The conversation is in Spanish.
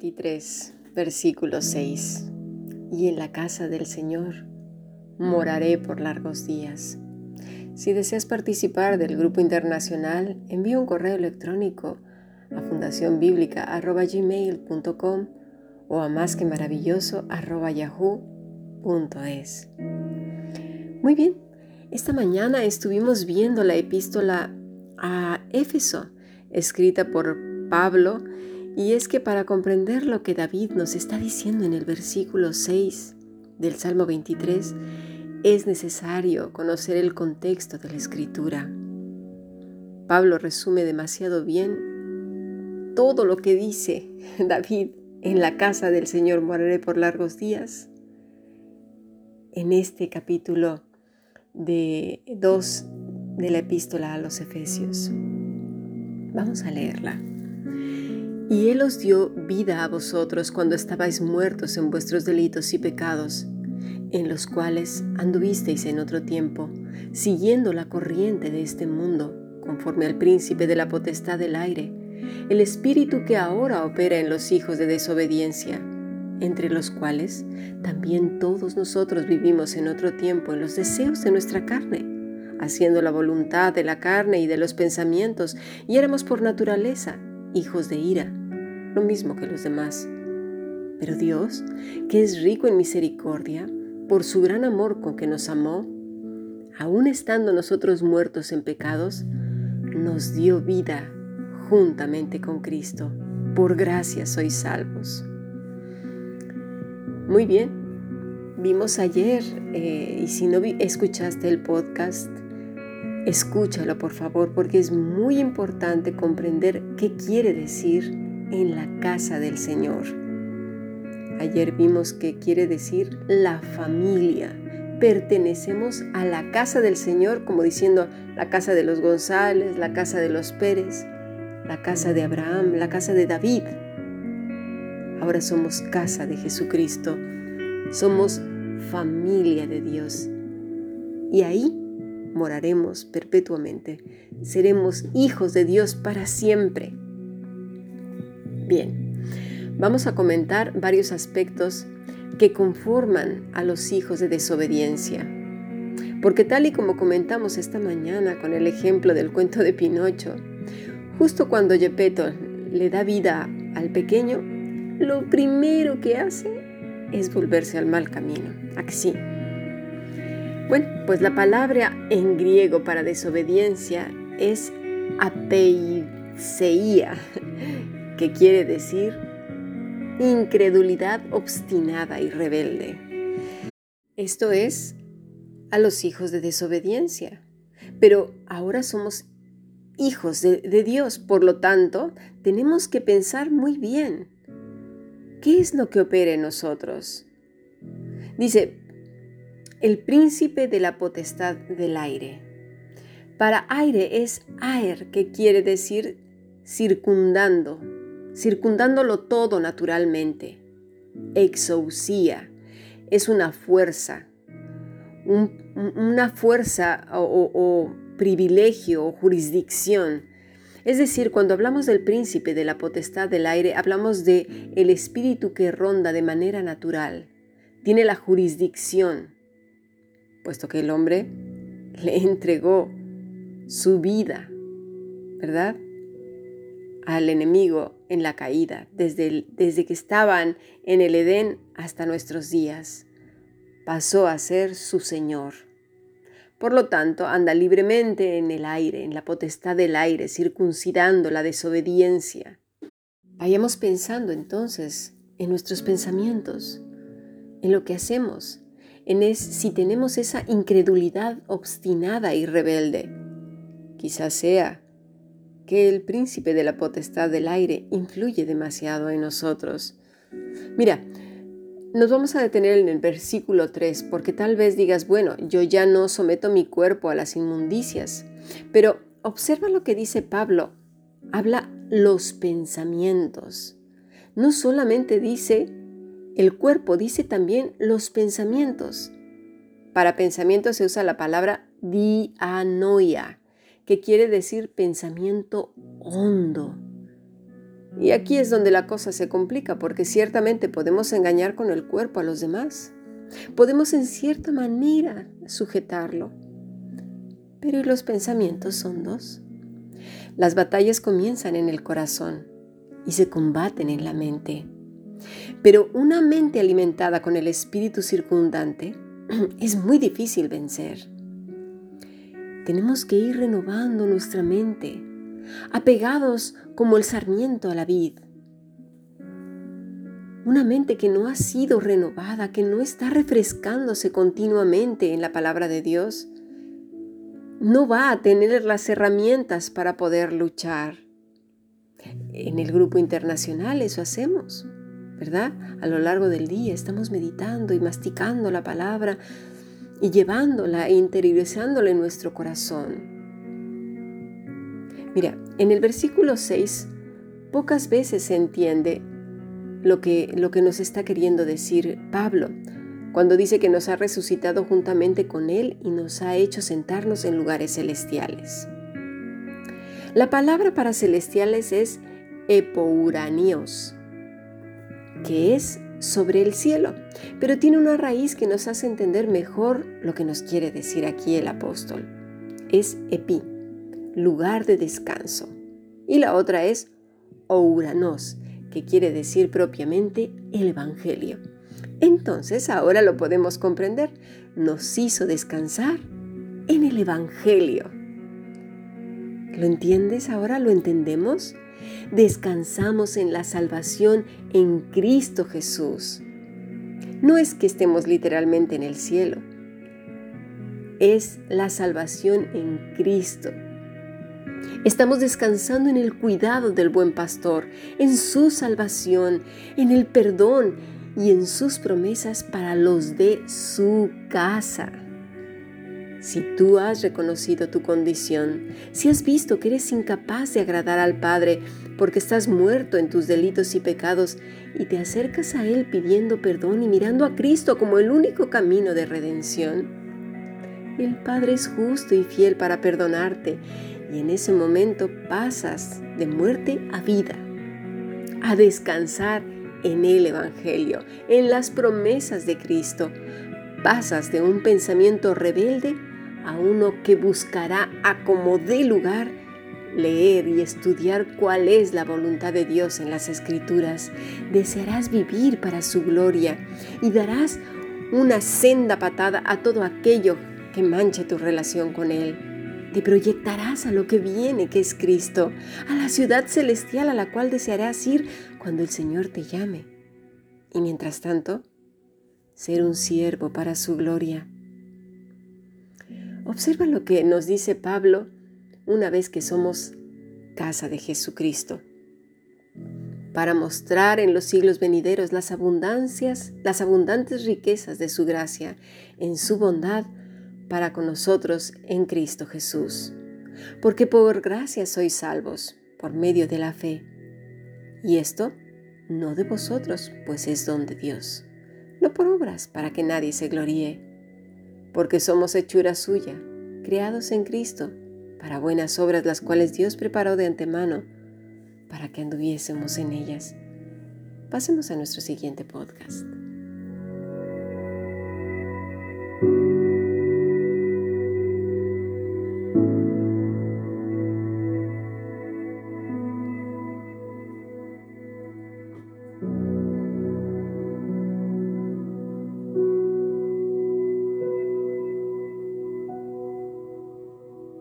23, versículo 6. Y en la casa del Señor moraré por largos días. Si deseas participar del grupo internacional, envía un correo electrónico a fundacionbiblica.gmail.com o a más que maravilloso yahoo.es. Muy bien, esta mañana estuvimos viendo la epístola a Éfeso, escrita por Pablo, y es que para comprender lo que David nos está diciendo en el versículo 6 del Salmo 23, es necesario conocer el contexto de la escritura. Pablo resume demasiado bien todo lo que dice David en la casa del Señor moraré por largos días. En este capítulo de 2 de la epístola a los Efesios. Vamos a leerla. Y Él os dio vida a vosotros cuando estabais muertos en vuestros delitos y pecados, en los cuales anduvisteis en otro tiempo, siguiendo la corriente de este mundo, conforme al príncipe de la potestad del aire, el espíritu que ahora opera en los hijos de desobediencia, entre los cuales también todos nosotros vivimos en otro tiempo en los deseos de nuestra carne, haciendo la voluntad de la carne y de los pensamientos, y éramos por naturaleza hijos de ira lo mismo que los demás. Pero Dios, que es rico en misericordia, por su gran amor con que nos amó, aun estando nosotros muertos en pecados, nos dio vida juntamente con Cristo. Por gracia sois salvos. Muy bien, vimos ayer, eh, y si no escuchaste el podcast, escúchalo por favor, porque es muy importante comprender qué quiere decir en la casa del Señor. Ayer vimos que quiere decir la familia. Pertenecemos a la casa del Señor, como diciendo la casa de los González, la casa de los Pérez, la casa de Abraham, la casa de David. Ahora somos casa de Jesucristo. Somos familia de Dios. Y ahí moraremos perpetuamente. Seremos hijos de Dios para siempre. Bien, vamos a comentar varios aspectos que conforman a los hijos de desobediencia. Porque tal y como comentamos esta mañana con el ejemplo del cuento de Pinocho, justo cuando Gepetto le da vida al pequeño, lo primero que hace es volverse al mal camino. ¿A sí? Bueno, pues la palabra en griego para desobediencia es apeiseia, que quiere decir incredulidad obstinada y rebelde. Esto es a los hijos de desobediencia. Pero ahora somos hijos de, de, Dios, por lo tanto, tenemos que pensar muy bien. ¿Qué es lo que opera en nosotros? Dice, el príncipe de la potestad del aire. Para aire es aer, que quiere decir circundando, circundándolo todo naturalmente. Exousia es una fuerza, una fuerza o, o privilegio o jurisdicción. Es decir, cuando hablamos del príncipe de la potestad del aire, hablamos de el espíritu que ronda de manera natural. Tiene la jurisdicción, puesto que el hombre le entregó su vida, ¿verdad? Al enemigo en la caída, desde, desde que estaban en el Edén hasta nuestros días. Pasó a ser su Señor. Por lo tanto, anda libremente en el aire, en la potestad del aire, circuncidando la desobediencia. Vayamos pensando entonces en nuestros pensamientos, en lo que hacemos, en es, si tenemos esa incredulidad obstinada y rebelde. Quizás sea que el príncipe de la potestad del aire influye demasiado en nosotros. Mira, nos vamos a detener en el versículo 3 porque tal vez digas, bueno, yo ya no someto mi cuerpo a las inmundicias, pero observa lo que dice Pablo, habla los pensamientos. No solamente dice el cuerpo, dice también los pensamientos. Para pensamiento se usa la palabra dianoia, que quiere decir pensamiento hondo. Y aquí es donde la cosa se complica, porque ciertamente podemos engañar con el cuerpo a los demás. Podemos en cierta manera sujetarlo. Pero ¿y los pensamientos son dos? Las batallas comienzan en el corazón y se combaten en la mente. Pero una mente alimentada con el espíritu circundante es muy difícil vencer. Tenemos que ir renovando nuestra mente, apegados como el sarmiento a la vid. Una mente que no ha sido renovada, que no está refrescándose continuamente en la palabra de Dios, no va a tener las herramientas para poder luchar. En el grupo internacional eso hacemos, ¿verdad? A lo largo del día estamos meditando y masticando la palabra y llevándola e interiorizándola en nuestro corazón. Mira, en el versículo 6 pocas veces se entiende lo que, lo que nos está queriendo decir Pablo cuando dice que nos ha resucitado juntamente con Él y nos ha hecho sentarnos en lugares celestiales. La palabra para celestiales es epouranios, que es sobre el cielo, pero tiene una raíz que nos hace entender mejor lo que nos quiere decir aquí el apóstol. Es epi, lugar de descanso. Y la otra es ouranos, que quiere decir propiamente el Evangelio. Entonces ahora lo podemos comprender. Nos hizo descansar en el Evangelio. ¿Lo entiendes ahora? ¿Lo entendemos? Descansamos en la salvación en Cristo Jesús. No es que estemos literalmente en el cielo, es la salvación en Cristo. Estamos descansando en el cuidado del buen pastor, en su salvación, en el perdón y en sus promesas para los de su casa. Si tú has reconocido tu condición, si has visto que eres incapaz de agradar al Padre porque estás muerto en tus delitos y pecados y te acercas a Él pidiendo perdón y mirando a Cristo como el único camino de redención, el Padre es justo y fiel para perdonarte y en ese momento pasas de muerte a vida, a descansar en el Evangelio, en las promesas de Cristo. Pasas de un pensamiento rebelde a uno que buscará a como dé lugar leer y estudiar cuál es la voluntad de Dios en las Escrituras. Desearás vivir para su gloria y darás una senda patada a todo aquello que manche tu relación con Él. Te proyectarás a lo que viene, que es Cristo, a la ciudad celestial a la cual desearás ir cuando el Señor te llame. Y mientras tanto, ser un siervo para su gloria. Observa lo que nos dice Pablo una vez que somos casa de Jesucristo, para mostrar en los siglos venideros las abundancias, las abundantes riquezas de su gracia, en su bondad para con nosotros en Cristo Jesús. Porque por gracia sois salvos, por medio de la fe. Y esto no de vosotros, pues es don de Dios, no por obras para que nadie se gloríe, porque somos hechura suya, creados en Cristo, para buenas obras las cuales Dios preparó de antemano para que anduviésemos en ellas. Pasemos a nuestro siguiente podcast.